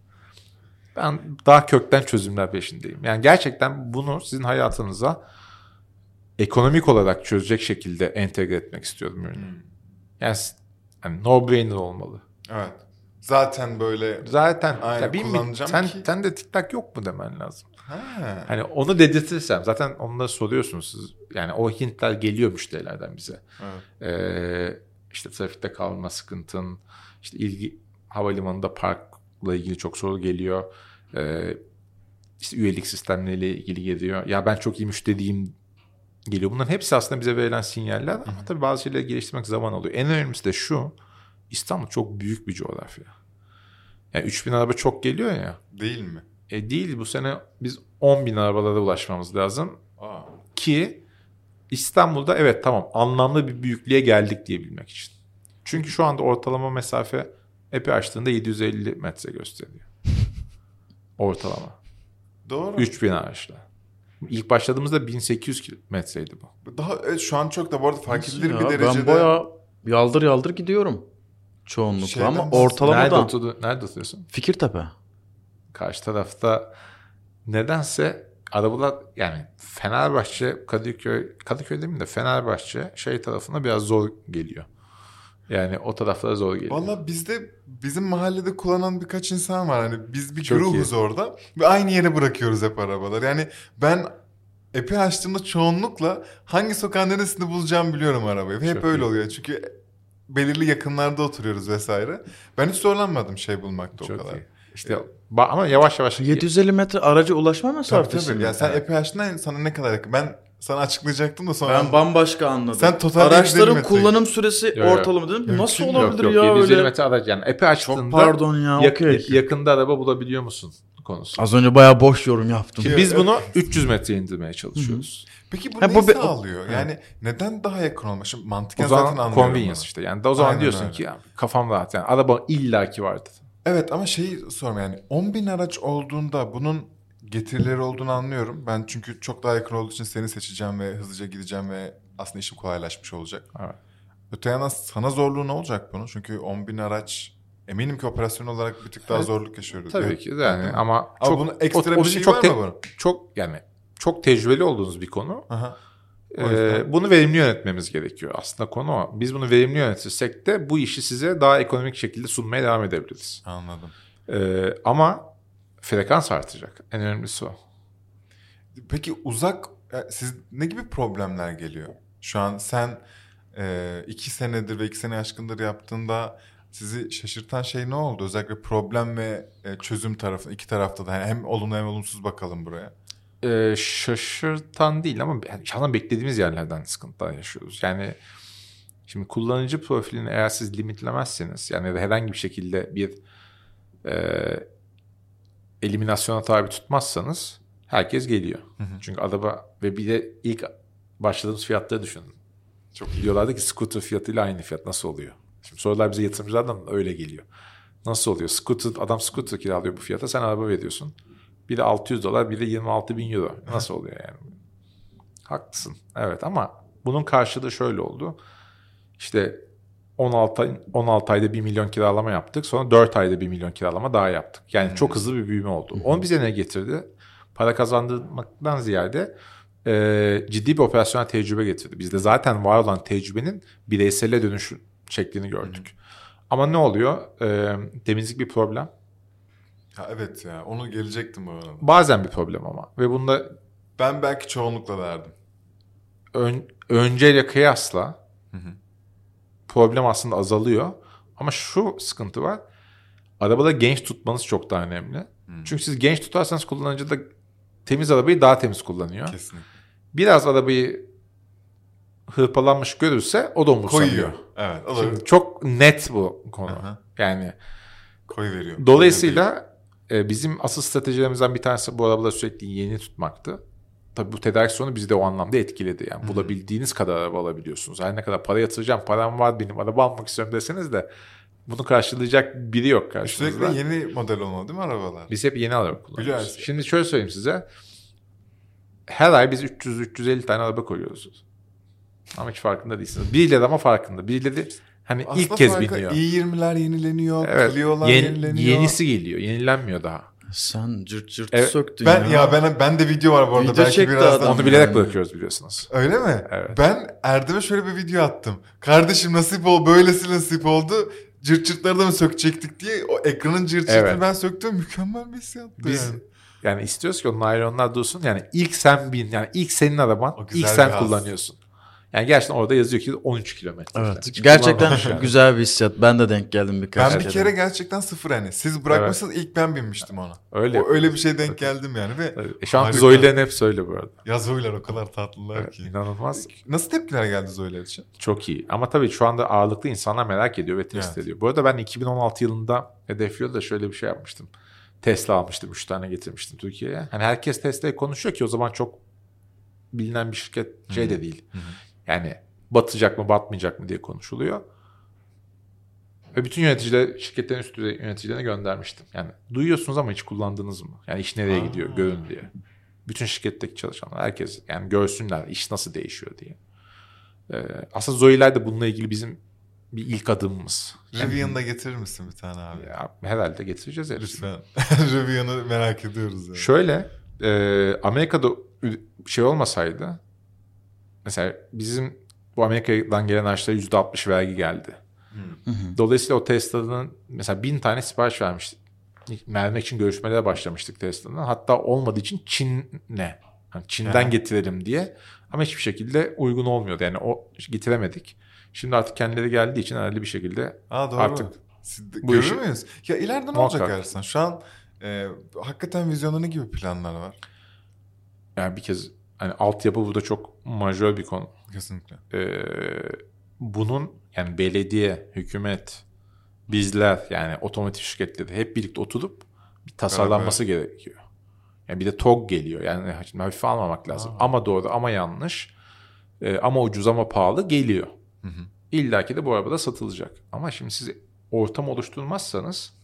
Ben daha kökten çözümler peşindeyim. Yani gerçekten bunu sizin hayatınıza ekonomik olarak çözecek şekilde entegre etmek istiyorum ürünü. Yani, s- yani no brainer olmalı. Evet. Zaten böyle... Zaten Aynen, ya kullanacağım sen, ki- sen de TikTok yok mu demen lazım. Ha. Hani onu dedirtirsem zaten onları soruyorsunuz siz. Yani o hintler geliyor müşterilerden bize. Evet. Ee, işte trafikte kalma sıkıntın, işte ilgi havalimanında parkla ilgili çok soru geliyor. Ee, işte üyelik sistemleriyle ilgili geliyor. Ya ben çok iyi müşteriyim geliyor. Bunların hepsi aslında bize verilen sinyaller ama tabii bazı şeyleri geliştirmek zaman alıyor. En önemlisi de şu. İstanbul çok büyük bir coğrafya. Yani 3000 araba çok geliyor ya. Değil mi? E değil bu sene biz 10 bin arabalara ulaşmamız lazım Aa. ki İstanbul'da evet tamam anlamlı bir büyüklüğe geldik diyebilmek için. Çünkü şu anda ortalama mesafe epi açtığında 750 metre gösteriyor. Ortalama. Doğru. 3000 araçla. İlk başladığımızda 1800 kilometreydi bu. Daha evet, şu an çok da bu arada fark edilir Ya bir derecede. Ben bayağı yaldır yaldır gidiyorum. Çoğunlukla Şeyden ama. Nerede, ortalamadan. oturdu, nerede oturuyorsun? Fikirtepe. Karşı tarafta nedense arabalar yani Fenerbahçe, Kadıköy, Kadıköy demeyeyim de Fenerbahçe şey tarafına biraz zor geliyor. Yani o taraflara zor geliyor. Valla bizde bizim mahallede kullanan birkaç insan var. Hani biz bir Çok grubuz orada ve aynı yere bırakıyoruz hep arabalar. Yani ben epi açtığımda çoğunlukla hangi sokağın neresinde bulacağımı biliyorum arabayı. Ve hep Çok öyle iyi. oluyor. Çünkü belirli yakınlarda oturuyoruz vesaire. Ben hiç zorlanmadım şey bulmakta o Çok kadar. iyi. İşte ba- ama yavaş yavaş 750 metre araca ulaşma Tabii mesafesi. tabii. mi? Yani sen açtığında sana ne kadar yakın. Ben sana açıklayacaktım da sonra... Ben bambaşka anladım. Sen totalde 750 Araçların kullanım süresi Yo, yo. ortalama dedim. Mümkün Nasıl yok, olabilir yok, ya 750 öyle? metre araç yani epi açtığında Çok pardon ya. yak- okey. yakında araba bulabiliyor musun konusu. Az önce bayağı boş yorum yaptım. Ki- Biz bunu 300 metre indirmeye çalışıyoruz. Peki bu Ha, neyi bu sağlıyor? Yani neden daha yakın? Şimdi mantıken O zaman zaten anlıyorum. convenience bunu. işte. Yani o zaman Aynen diyorsun öyle. ki ya, kafam rahat. Yani araba illaki vardır. Evet ama şeyi sorma yani 10 bin araç olduğunda bunun getirileri olduğunu anlıyorum. Ben çünkü çok daha yakın olduğu için seni seçeceğim ve hızlıca gideceğim ve aslında işim kolaylaşmış olacak. Evet. Öte yandan sana zorluğu ne olacak bunun? Çünkü 10 bin araç eminim ki operasyon olarak bir tık daha Evet. zorluk yaşıyoruz. Tabii ki yani mi? ama Ama çok bunun ekstra o- bir bizim şey çok var mı bunun? Çok yani çok tecrübeli olduğunuz bir konu. Aha. Ee, bunu verimli yönetmemiz gerekiyor. Aslında konu o. Biz bunu verimli yönetirsek de bu işi size daha ekonomik şekilde sunmaya devam edebiliriz. Anladım. Ee, ama frekans artacak. En önemlisi o. Peki uzak e, siz ne gibi problemler geliyor? Şu an sen e, iki senedir ve iki sene aşkındır yaptığında sizi şaşırtan şey ne oldu? Özellikle problem ve e, çözüm tarafı iki tarafta da yani hem olumlu hem olumsuz bakalım buraya. Ee, şaşırtan değil ama yani şahsen beklediğimiz yerlerden sıkıntılar yaşıyoruz. Yani şimdi kullanıcı profilini eğer siz limitlemezseniz yani herhangi bir şekilde bir e, eliminasyona tabi tutmazsanız herkes geliyor. Çünkü araba ve bir de ilk başladığımız fiyatları düşünün. Çok diyorlardı ki scooter fiyatıyla aynı fiyat nasıl oluyor? Şimdi sorular bize yatırımcılardan öyle geliyor. Nasıl oluyor? Scooter, adam scooter kiralıyor bu fiyata sen araba veriyorsun. Biri 600 dolar, biri 26 bin euro. Nasıl oluyor yani? Haklısın. Evet ama bunun karşılığı şöyle oldu. İşte 16, ay, 16 ayda 1 milyon kiralama yaptık. Sonra 4 ayda 1 milyon kiralama daha yaptık. Yani çok hızlı bir büyüme oldu. Onu bize ne getirdi? Para kazandırmaktan ziyade e, ciddi bir operasyonel tecrübe getirdi. Bizde zaten var olan tecrübenin bireysele dönüş şeklini gördük. Ama ne oluyor? E, temizlik bir problem. Ha, evet ya onu gelecektim bu arada. Bazen bir problem ama. Ve bunda Ben belki çoğunlukla derdim. ön, önceyle kıyasla problem aslında azalıyor. Ama şu sıkıntı var. Arabada genç tutmanız çok daha önemli. Çünkü siz genç tutarsanız kullanıcı da temiz arabayı daha temiz kullanıyor. Kesinlikle. Biraz arabayı hırpalanmış görürse o da umursamıyor. Koyuyor. Evet. O da Şimdi çok net bu konu. Aha. Yani koy veriyor. dolayısıyla e, bizim asıl stratejilerimizden bir tanesi bu arabaları sürekli yeni tutmaktı. Tabii bu tedarik sorunu bizi de o anlamda etkiledi. Yani bulabildiğiniz kadar araba alabiliyorsunuz. Her ne kadar para yatıracağım, param var benim araba almak istiyorum deseniz de bunu karşılayacak biri yok karşınızda. Sürekli yeni model olmalı değil mi arabalar? Biz hep yeni araba kullanıyoruz. Biliyoruz. Şimdi şöyle söyleyeyim size. Her ay biz 300-350 tane araba koyuyoruz. Ama hiç farkında değilsiniz. Birileri ama farkında. Birileri hani Aslında ilk kez farkı- biniyor. i20'ler yenileniyor, Evet. Clio'lar Yeni- yenileniyor. yenisi geliyor. Yenilenmiyor daha. Sen cırt cırt Evet, söktün Ben ya. ya ben ben de video var bu arada. Video Belki birazdan. adam. Onu bilerek yani. bırakıyoruz biliyorsunuz. Öyle mi? Evet. Ben Erdem'e şöyle bir video attım. Kardeşim nasip ol, böylesi nasip oldu. Cırt cırtları da mı sökecektik diye o ekranın cırt cırtını Evet. ben söktüm. Mükemmel bir hissiyattı Biz yani. yani istiyoruz ki o naylonlar dursun. Yani ilk sen bin. Yani ilk senin araban. İlk sen haz. kullanıyorsun. Yani gerçekten orada yazıyor ki 13 kilometre. Evet. Hiç Gerçekten yani. güzel bir hissiyat. Ben de denk geldim birkaç Ben bir kere gerçekten sıfır hani. Siz bırakmışsınız ilk ben binmiştim ona. Öyle. O öyle bir şey denk geldim yani ve E, şu an Harika. Zoe'lerin hepsi öyle bu arada. ya Zoe'ler o kadar tatlılar Evet, ki. inanılmaz. Nasıl tepkiler geldi Zoe'ler için? Çok iyi. Ama tabii şu anda ağırlıklı insanlar merak ediyor ve test Evet. ediyor. Bu arada ben 2016 yılında hedefliyordu da şöyle bir şey yapmıştım. Tesla almıştım. 3 tane getirmiştim Türkiye'ye. Hani herkes Tesla'yı konuşuyor ki o zaman çok bilinen bir şirket şey de değil. Yani batacak mı batmayacak mı diye konuşuluyor. Ve bütün yöneticiler, şirketlerin üst düzey yöneticilerine göndermiştim. Yani duyuyorsunuz ama hiç kullandınız mı? Yani iş nereye gidiyor görün diye. Bütün şirketteki çalışanlar herkes yani görsünler iş nasıl değişiyor diye. Ee, aslında Zoe'ler de bununla ilgili bizim bir ilk adımımız. Rivian'da getirir misin bir tane abi? Ya, herhalde getireceğiz hepsini. Lütfen. [LAUGHS] Rivian'ı merak ediyoruz yani. Şöyle e, Amerika'da şey olmasaydı mesela bizim bu Amerika'dan gelen araçlara %60 vergi geldi. Dolayısıyla o Tesla'nın mesela bin tane sipariş vermiştik. Vermek için görüşmelere başlamıştık Tesla'nın. Hatta olmadığı için Çin'le. Yani Çin'den Ha. getirelim diye. Ama hiçbir şekilde uygun olmuyordu. Yani o getiremedik. Şimdi artık kendileri geldiği için herhalde bir şekilde Aa doğru. Artık Siz de- bu görür işi- müyüz? Ya ileride ne olacak. Ersan? Şu an e, hakikaten vizyonda ne gibi planlar var? yani bir kez hani altyapı burada çok majör bir konu. Kesinlikle. Ee, bunun yani belediye, hükümet, bizler yani otomotiv şirketleri hep birlikte oturup bir tasarlanması gerekiyor. Yani bir de TOG geliyor. Yani şimdi hafife almamak lazım. Ama doğru ama yanlış. Ee, ama ucuz ama pahalı geliyor. İlla ki de bu arabada satılacak. Ama şimdi siz ortam oluşturmazsanız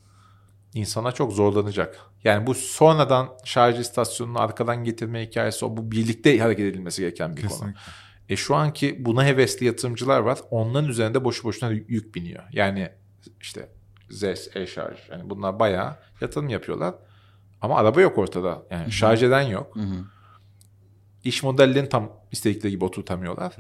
insana çok zorlanacak. Yani bu sonradan şarj istasyonunu arkadan getirme hikayesi o. Bu birlikte hareket edilmesi gereken bir konu. Kesinlikle. E şu anki buna hevesli yatırımcılar var. Onların üzerinde boşu boşuna yük biniyor. Yani işte ZES, e-şarj. Yani bunlar bayağı yatırım yapıyorlar. Ama araba yok ortada. Yani şarj eden yok. İş modellerini tam istedikleri gibi oturtamıyorlar.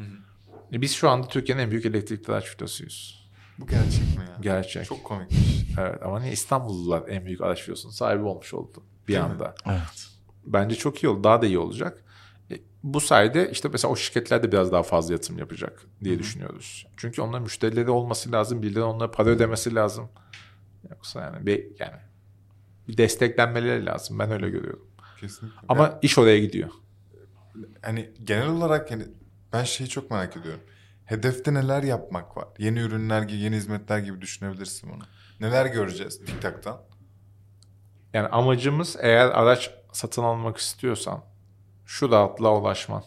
E biz şu anda Türkiye'nin en büyük elektrikli araç firmasıyız. Bu gerçek mi ya? Gerçek. Çok komikmiş. Evet ama niye İstanbullular en büyük araç firmasının sahibi olmuş oldu bir Değil mi? anda. Evet. Bence çok iyi oldu. Daha da iyi olacak. E, bu sayede işte mesela o şirketler de biraz daha fazla yatırım yapacak diye düşünüyoruz. Çünkü onların müşterileri olması lazım. Birileri onlara para ödemesi lazım. Yoksa yani bir, yani bir desteklenmeleri lazım. Ben öyle görüyorum. Kesinlikle. Ama Ya, iş oraya gidiyor. hani genel olarak hani ben şeyi çok merak ediyorum. Hedefte neler yapmak var? Yeni ürünler gibi, yeni hizmetler gibi düşünebilirsin bunu. Neler göreceğiz TikTok'tan? Yani amacımız eğer araç satın almak istiyorsan şu rahatlığa ulaşman.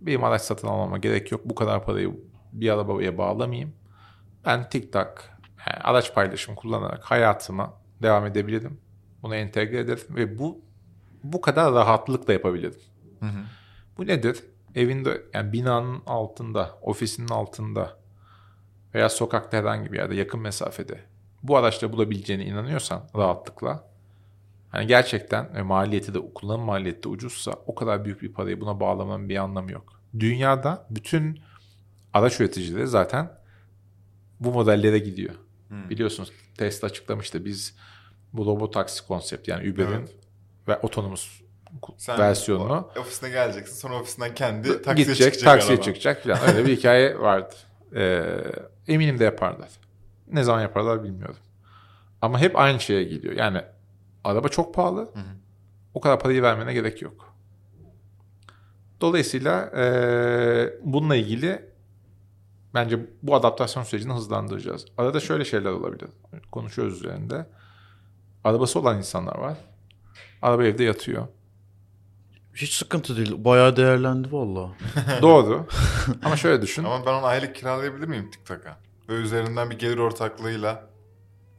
Benim araç satın almama gerek yok. Bu kadar parayı bir arabaya bağlamayayım. Ben TikTok yani araç paylaşımı kullanarak hayatıma devam edebilirim. Bunu entegre ederim ve bu bu kadar rahatlıkla yapabilirim. Bu nedir? Evinde yani binanın altında, ofisinin altında veya sokakta herhangi bir yerde yakın mesafede bu araçla bulabileceğine inanıyorsan rahatlıkla hani gerçekten e, maliyeti de kullanım maliyeti de ucuzsa o kadar büyük bir parayı buna bağlamanın bir anlamı yok. Dünyada bütün araç üreticileri zaten bu modellere gidiyor. Biliyorsunuz Tesla açıklamıştı biz bu robotaksi konsept yani Uber'in Evet. ve otonomus Sen versiyonunu. o- ofisine geleceksin sonra ofisinden kendi taksiye Gidecek, çıkacak taksiye araba. çıkacak falan. Öyle bir hikaye [LAUGHS] vardı. Ee, eminim de yaparlar. Ne zaman yaparlar bilmiyorum. Ama hep aynı şeye geliyor. Yani araba çok pahalı. O kadar parayı vermene gerek yok. Dolayısıyla ee, bununla ilgili bence bu adaptasyon sürecini hızlandıracağız. Arada şöyle şeyler olabilir. Konuşuyoruz üzerinde. Arabası olan insanlar var. Araba evde yatıyor. Hiç sıkıntı değil. Bayağı değerlendi valla. [LAUGHS] Doğru. Ama şöyle düşün. Ama ben onu aylık kiralayabilir miyim TikTok'a? Ve üzerinden bir gelir ortaklığıyla.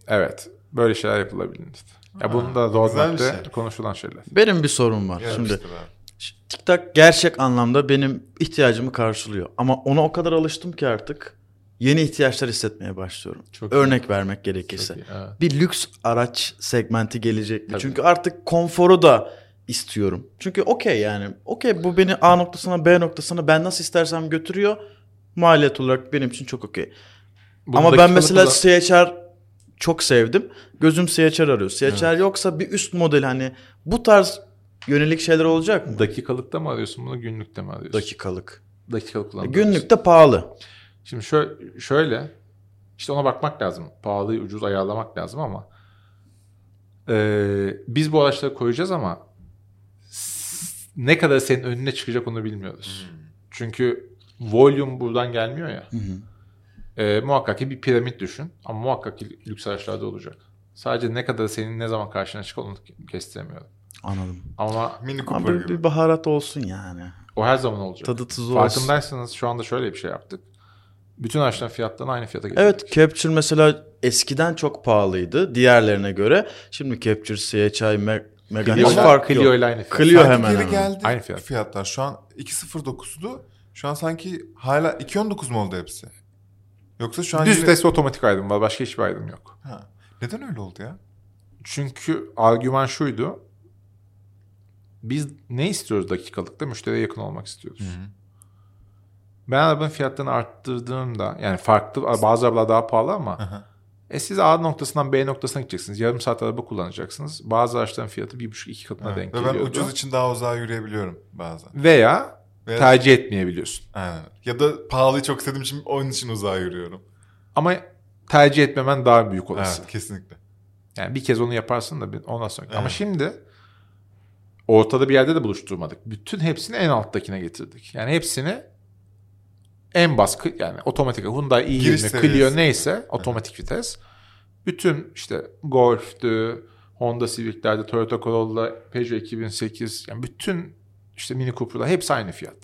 Evet. Böyle şeyler yapılabilir. Ya Ha, bunun da roadmap'te şey. konuşulan şeyler. Benim bir sorum var. Şimdi. Şimdi TikTok gerçek anlamda benim ihtiyacımı karşılıyor. Ama ona o kadar alıştım ki artık yeni ihtiyaçlar hissetmeye başlıyorum. Çok Örnek vermek gerekirse. Çok iyi, evet. Bir lüks araç segmenti gelecek mi? Tabii. Çünkü artık konforu da istiyorum. Çünkü okey yani. Okey bu beni A noktasına B noktasına ben nasıl istersem götürüyor. Maliyet olarak benim için çok okey. Ama ben mesela olan- CHR çok sevdim. Gözüm CHR arıyor. CHR yoksa bir üst model hani bu tarz yönelik şeyler olacak mı? dakikalıkta mı arıyorsun bunu günlükte mi arıyorsun? Dakikalık. Dakikalık kullanmak. Günlükte pahalı. Şimdi şöyle, şöyle işte ona bakmak lazım. Pahalıyı ucuz ayarlamak lazım ama eee, biz bu araçları koyacağız ama ne kadar senin önüne çıkacak onu bilmiyoruz. Çünkü volume buradan gelmiyor ya. Eee, muhakkak ki bir piramit düşün ama muhakkak ki lüks araçlarda olacak. Sadece ne kadar senin ne zaman karşına çıkar onu kestiremiyorum. Anladım. Ama Mini Ama Cooper bir, gibi. bir baharat olsun yani. o her zaman olacak. Tadı tuzu olsun. Farkındaysanız şu anda şöyle bir şey yaptık. Bütün araçların fiyatlarını aynı fiyata getirdik. Evet Capture mesela eskiden çok pahalıydı diğerlerine göre. Şimdi Capture, CHI, Me- Megane Clio, hiç fark Clio yok. ile aynı fiyat. Clio Sanki hemen geri hemen. geldi Aynı fiyat. fiyatlar. Şu an 2.09'du. Şu an sanki hala 2.19 mu oldu hepsi? Yoksa şu an Düz yine- otomatik ayrım var. Başka hiçbir ayrım yok. Ha. Neden öyle oldu ya? Çünkü argüman şuydu. Biz ne istiyoruz dakikalıkta? Müşteriye yakın olmak istiyoruz. Ben arabanın fiyatlarını arttırdığımda yani farklı bazı arabalar daha pahalı ama hı. E siz A noktasından B noktasına gideceksiniz. Yarım saat araba kullanacaksınız. Bazı araçların fiyatı bir buçuk iki katına Evet. denk Ve geliyordu. ben ucuz için daha uzağa yürüyebiliyorum bazen. Veya Veya- tercih etmeyebiliyorsun. Aynen. Ya da pahalıyı çok istediğim için onun için uzağa yürüyorum. Ama tercih etmemen daha büyük olası. Evet kesinlikle. Yani bir kez onu yaparsın da ondan sonra. Ama Evet. şimdi ortada bir yerde de buluşturmadık. Bütün hepsini en alttakine getirdik. Yani hepsini en baskı yani otomatik Hyundai i20, Giriş Clio neyse otomatik vites. Bütün işte Golf'tü, Honda Civic'lerde, Toyota Corolla, Peugeot 2008 yani bütün işte Mini Cooper'lar hepsi aynı fiyat.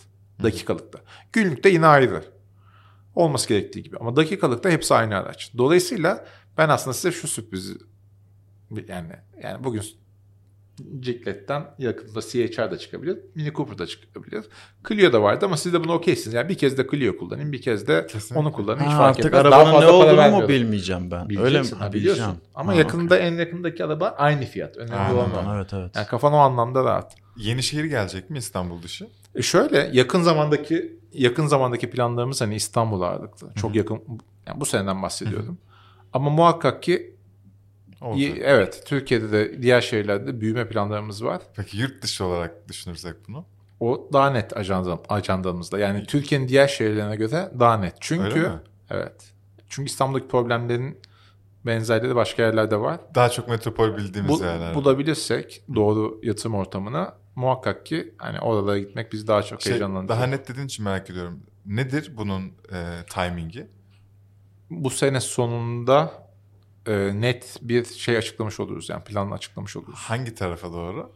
Dakikalıkta. Günlükte yine ayrı. Olması gerektiği gibi. Ama dakikalıkta hepsi aynı araç. Dolayısıyla ben aslında size şu sürprizi yani yani bugün Ciklet'ten yakında CHR da çıkabilir. Mini Cooper da çıkabilir. Clio da vardı ama siz de bunu okeysiniz. Yani bir kez de Clio kullanın, bir kez de Kesinlikle. onu kullanın. Hiç Ha, fark artık etmez. Daha arabanın ne fazla para olduğunu mu bilmeyeceğim ben. Öyle mi? Ha, biliyorsun. bileceğim. Ama Ha, yakında en yakındaki araba aynı fiyat. Önemli Aynen, olan o. Evet evet. Yani kafan o anlamda rahat. Yeni şehir gelecek mi İstanbul dışı? E şöyle yakın zamandaki yakın zamandaki planlarımız hani İstanbul ağırlıklı. Çok yakın yani bu seneden bahsediyorum. Ama muhakkak ki Olacak. evet Türkiye'de de diğer şehirlerde büyüme planlarımız var. Peki yurt dışı olarak düşünürsek bunu? O daha net ajanda, ajandamızda. Yani Türkiye'nin diğer şehirlerine göre daha net. Çünkü evet. Çünkü İstanbul'daki problemlerin benzerleri başka yerlerde var. Daha çok metropol bildiğimiz Bu, yerler. bulabilirsek doğru yatırım ortamına muhakkak ki hani oralara gitmek bizi daha çok Şey, heyecanlandırır. daha net dediğin için merak ediyorum. Nedir bunun e, timingi? Bu sene sonunda e, net bir şey açıklamış oluruz. Yani planını açıklamış oluruz. Hangi tarafa doğru?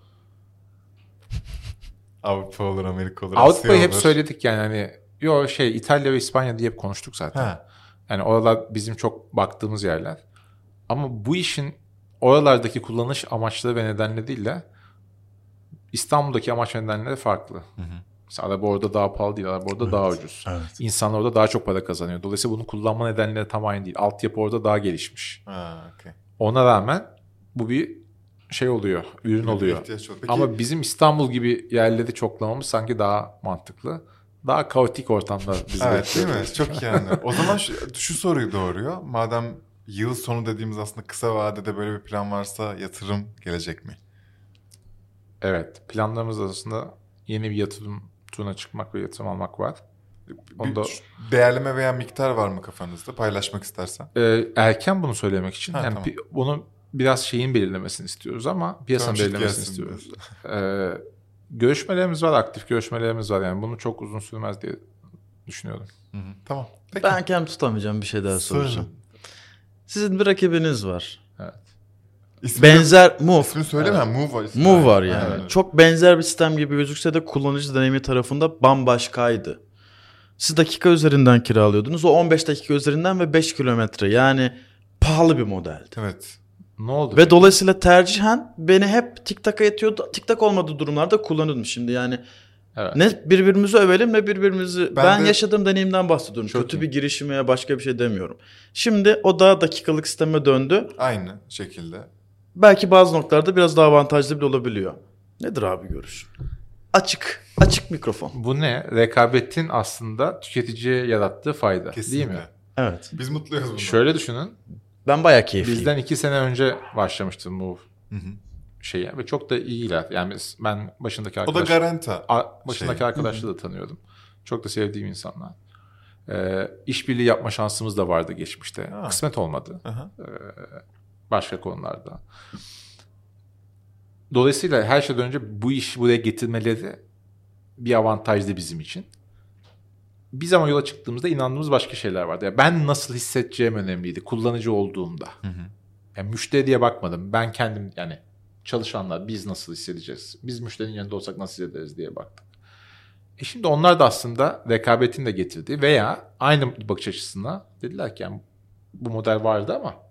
[LAUGHS] Avrupa olur, Amerika olur, Avrupa'yı hep olur. söyledik yani hani yo şey İtalya ve İspanya diye hep konuştuk zaten. Ha. Yani oralar bizim çok baktığımız yerler. Ama bu işin oralardaki kullanış amaçları ve nedenleri değil de İstanbul'daki amaç ve nedenleri farklı. Mesela araba orada daha pahalı değil, araba orada daha ucuz. Evet. İnsanlar orada daha çok para kazanıyor. Dolayısıyla bunu kullanma nedenleri tam aynı değil. Altyapı orada daha gelişmiş. Ha, okey. Ona rağmen bu bir şey oluyor, ürün oluyor. Peki, Ama bizim İstanbul gibi yerleri çoklamamız sanki daha mantıklı. Daha kaotik ortamda bizi evet değil mi? [LAUGHS] Çok anlıyorum. O zaman şu, şu soruyu doğuruyor. Madem yıl sonu dediğimiz aslında kısa vadede böyle bir plan varsa yatırım gelecek mi? Evet. Planlarımız arasında yeni bir yatırım turuna çıkmak ve yatırım almak var. Onda- Bir değerleme veya miktar var mı kafanızda? Paylaşmak istersen. Ee, erken bunu söylemek için. Ha, yani tamam. pi- bunu biraz şeyin belirlemesini istiyoruz ama piyasanın Term sheet belirlemesini istiyoruz. [LAUGHS] Ee, görüşmelerimiz var, aktif görüşmelerimiz var. Yani bunu çok uzun sürmez diye düşünüyorum. Hı hı. Tamam. Peki. Ben kendim tutamayacağım bir şey daha soracağım. Sizin bir rakibiniz var. Evet. İsmini, Benzer Move. ismini söyleme. Move var. ismi. Move var yani. Aynen. Çok benzer bir sistem gibi gözükse de kullanıcı deneyimi tarafında bambaşkaydı. Siz dakika üzerinden kiralıyordunuz. O 15 dakika üzerinden ve 5 kilometre. Yani pahalı bir modeldi. Evet. Ne oldu? Ve dolayısıyla tercihen beni hep TikTok'a yetiyordu. TikTok olmadığı durumlarda kullanıyordum şimdi yani. Evet. Ne birbirimizi övelim ne birbirimizi... Ben, Ben de- yaşadığım deneyimden bahsediyorum. Çok Kötü iyi. bir girişim veya başka bir şey demiyorum. Şimdi o da dakikalık sisteme döndü. Aynı şekilde. Belki bazı noktalarda biraz daha avantajlı bile olabiliyor. Nedir abi görüş? Açık. Açık mikrofon. Bu ne? Rekabetin aslında tüketiciye yarattığı fayda. Kesinlikle. Değil mi? Evet. Biz mutluyuz bundan. Şöyle düşünün. Ben bayağı keyifliyim. Bizden iki sene önce başlamıştım bu Hı hı. şeye ve çok da iyiler. Yani biz- ben başındaki O da arkadaş, garanta. a- başındaki şey. arkadaşları da tanıyordum. Çok da sevdiğim insanlar. Ee, işbirliği yapma şansımız da vardı geçmişte. Ha. Kısmet olmadı. Aha. Başka konularda. Dolayısıyla her şeyden önce bu işi buraya getirmeleri bir avantajdı bizim için. Biz ama yola çıktığımızda inandığımız başka şeyler vardı. Yani ben nasıl hissedeceğim önemliydi kullanıcı olduğumda. Hı hı. Yani müşteri diye bakmadım. Ben kendim yani çalışanlar biz nasıl hissedeceğiz? Biz müşterinin yanında olsak nasıl hissederiz diye baktık. E şimdi onlar da aslında rekabetin de getirdiği veya aynı bakış açısına dediler ki yani bu model vardı ama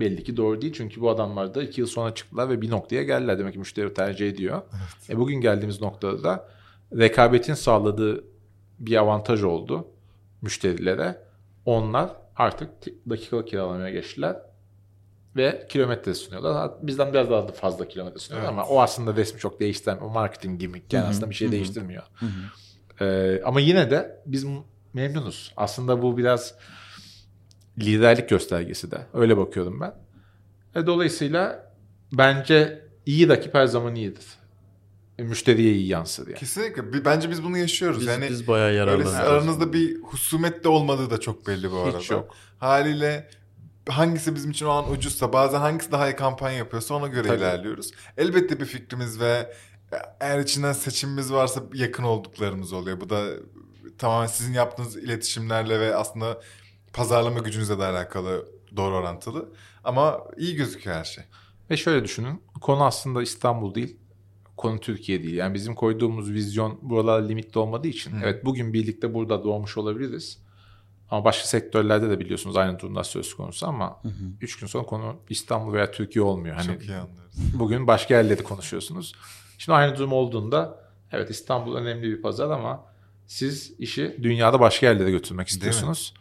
belli ki doğru değil. Çünkü bu adamlar da iki yıl sonra çıktılar ve bir noktaya geldiler. Demek ki müşteri tercih ediyor. E bugün geldiğimiz noktada da rekabetin sağladığı bir avantaj oldu müşterilere. Onlar artık dakikalık kiralamaya geçtiler ve kilometre sunuyorlar. Bizden biraz daha da fazla kilometre sunuyorlar Evet. ama o aslında resmi çok değiştiren o marketing gimmick yani Hı hı, aslında bir şey hı hı. değiştirmiyor. Hı hı. Ee, ama yine de biz memnunuz. Aslında bu biraz liderlik göstergesi de. Öyle bakıyorum ben. E, dolayısıyla bence iyi rakip her zaman iyidir. E, müşteriye iyi yansır yani. Kesinlikle. Bence biz bunu yaşıyoruz. Biz, yani biz bayağı yararlanıyoruz. aranızda bir husumet de olmadığı da çok belli bu arada. Hiç yok. Haliyle hangisi bizim için o an ucuzsa bazen hangisi daha iyi kampanya yapıyorsa ona göre Tabii. ilerliyoruz. Elbette bir fikrimiz ve eğer içinden seçimimiz varsa yakın olduklarımız oluyor. Bu da tamamen sizin yaptığınız iletişimlerle ve aslında pazarlama gücünüzle de alakalı doğru orantılı. Ama iyi gözüküyor her şey. Ve şöyle düşünün. Konu aslında İstanbul değil. Konu Türkiye değil. Yani bizim koyduğumuz vizyon buralar limitli olmadığı için. Hı. Evet bugün birlikte burada doğmuş olabiliriz. Ama başka sektörlerde de biliyorsunuz aynı durumda söz konusu ama Hı hı. üç gün sonra konu İstanbul veya Türkiye olmuyor. Hani çok iyi anlıyoruz. bugün başka yerleri konuşuyorsunuz. Şimdi aynı durum olduğunda evet İstanbul önemli bir pazar ama siz işi dünyada başka yerlere götürmek istiyorsunuz.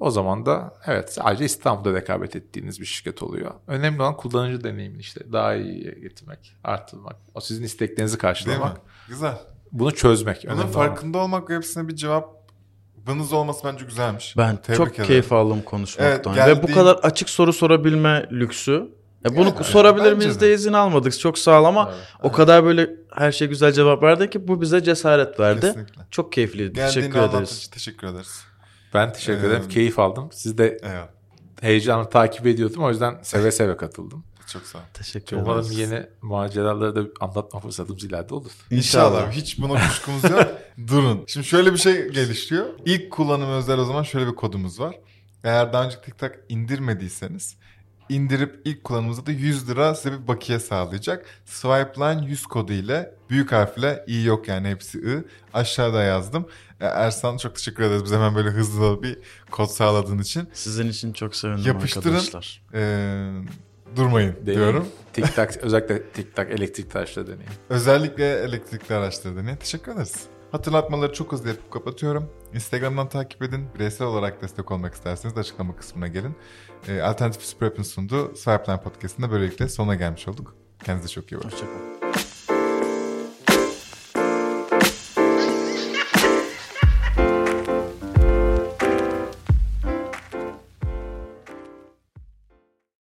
O zaman da evet sadece İstanbul'da rekabet ettiğiniz bir şirket oluyor. Önemli olan kullanıcı deneyimini işte daha iyiye getirmek, arttırmak. O sizin isteklerinizi karşılamak. Güzel. Bunu çözmek. Bunun önemli olan. farkında olmak ve hepsine bir cevabınız olması bence güzelmiş. Ben Tebrik çok ederim. keyif aldım konuşmaktan. Evet, Ve bu kadar açık soru sorabilme lüksü. E bunu Yani, sorabilir miyiz de. de izin almadık. Çok sağ ol ama Evet. o kadar böyle her şey güzel cevap verdi ki bu bize cesaret verdi. Kesinlikle. Çok keyifliydi. Geldiğini Teşekkür ederiz. için teşekkür ederiz. Ben teşekkür ederim. Ee, Keyif aldım. Siz de Evet. heyecanla takip ediyordum. O yüzden seve [LAUGHS] seve katıldım. Çok sağ ol. Teşekkür Umarım ederiz. yeni maceraları da anlatma fırsatımız ileride olur. İnşallah. Hiç buna kuşkumuz yok. [LAUGHS] Durun. Şimdi şöyle bir şey gelişiyor. İlk kullanım özel o zaman şöyle bir kodumuz var. Eğer daha önce TikTok indirmediyseniz indirip ilk kullanımınızda da 100 lira size bir bakiye sağlayacak. Swipeline 100 kodu ile büyük harfle i yok yani hepsi i. Aşağıda yazdım. E, Ersan çok teşekkür ederiz. Bize hemen böyle hızlı bir kod sağladığın için. Sizin için çok sevindim Yapıştırın. arkadaşlar. Ee, durmayın Deneyin. diyorum. TikTok özellikle TikTok elektrik taşla deneyin. Özellikle elektrikli araçları deneyin. Teşekkür ederiz. Hatırlatmaları çok hızlı yapıp kapatıyorum. Instagram'dan takip edin. Bireysel olarak destek olmak isterseniz de açıklama kısmına gelin. Ee, Alternatif Süper App'in sunduğu Swipeline Podcast'ında böylelikle sona gelmiş olduk. Kendinize çok iyi bakın. Hoşçakalın.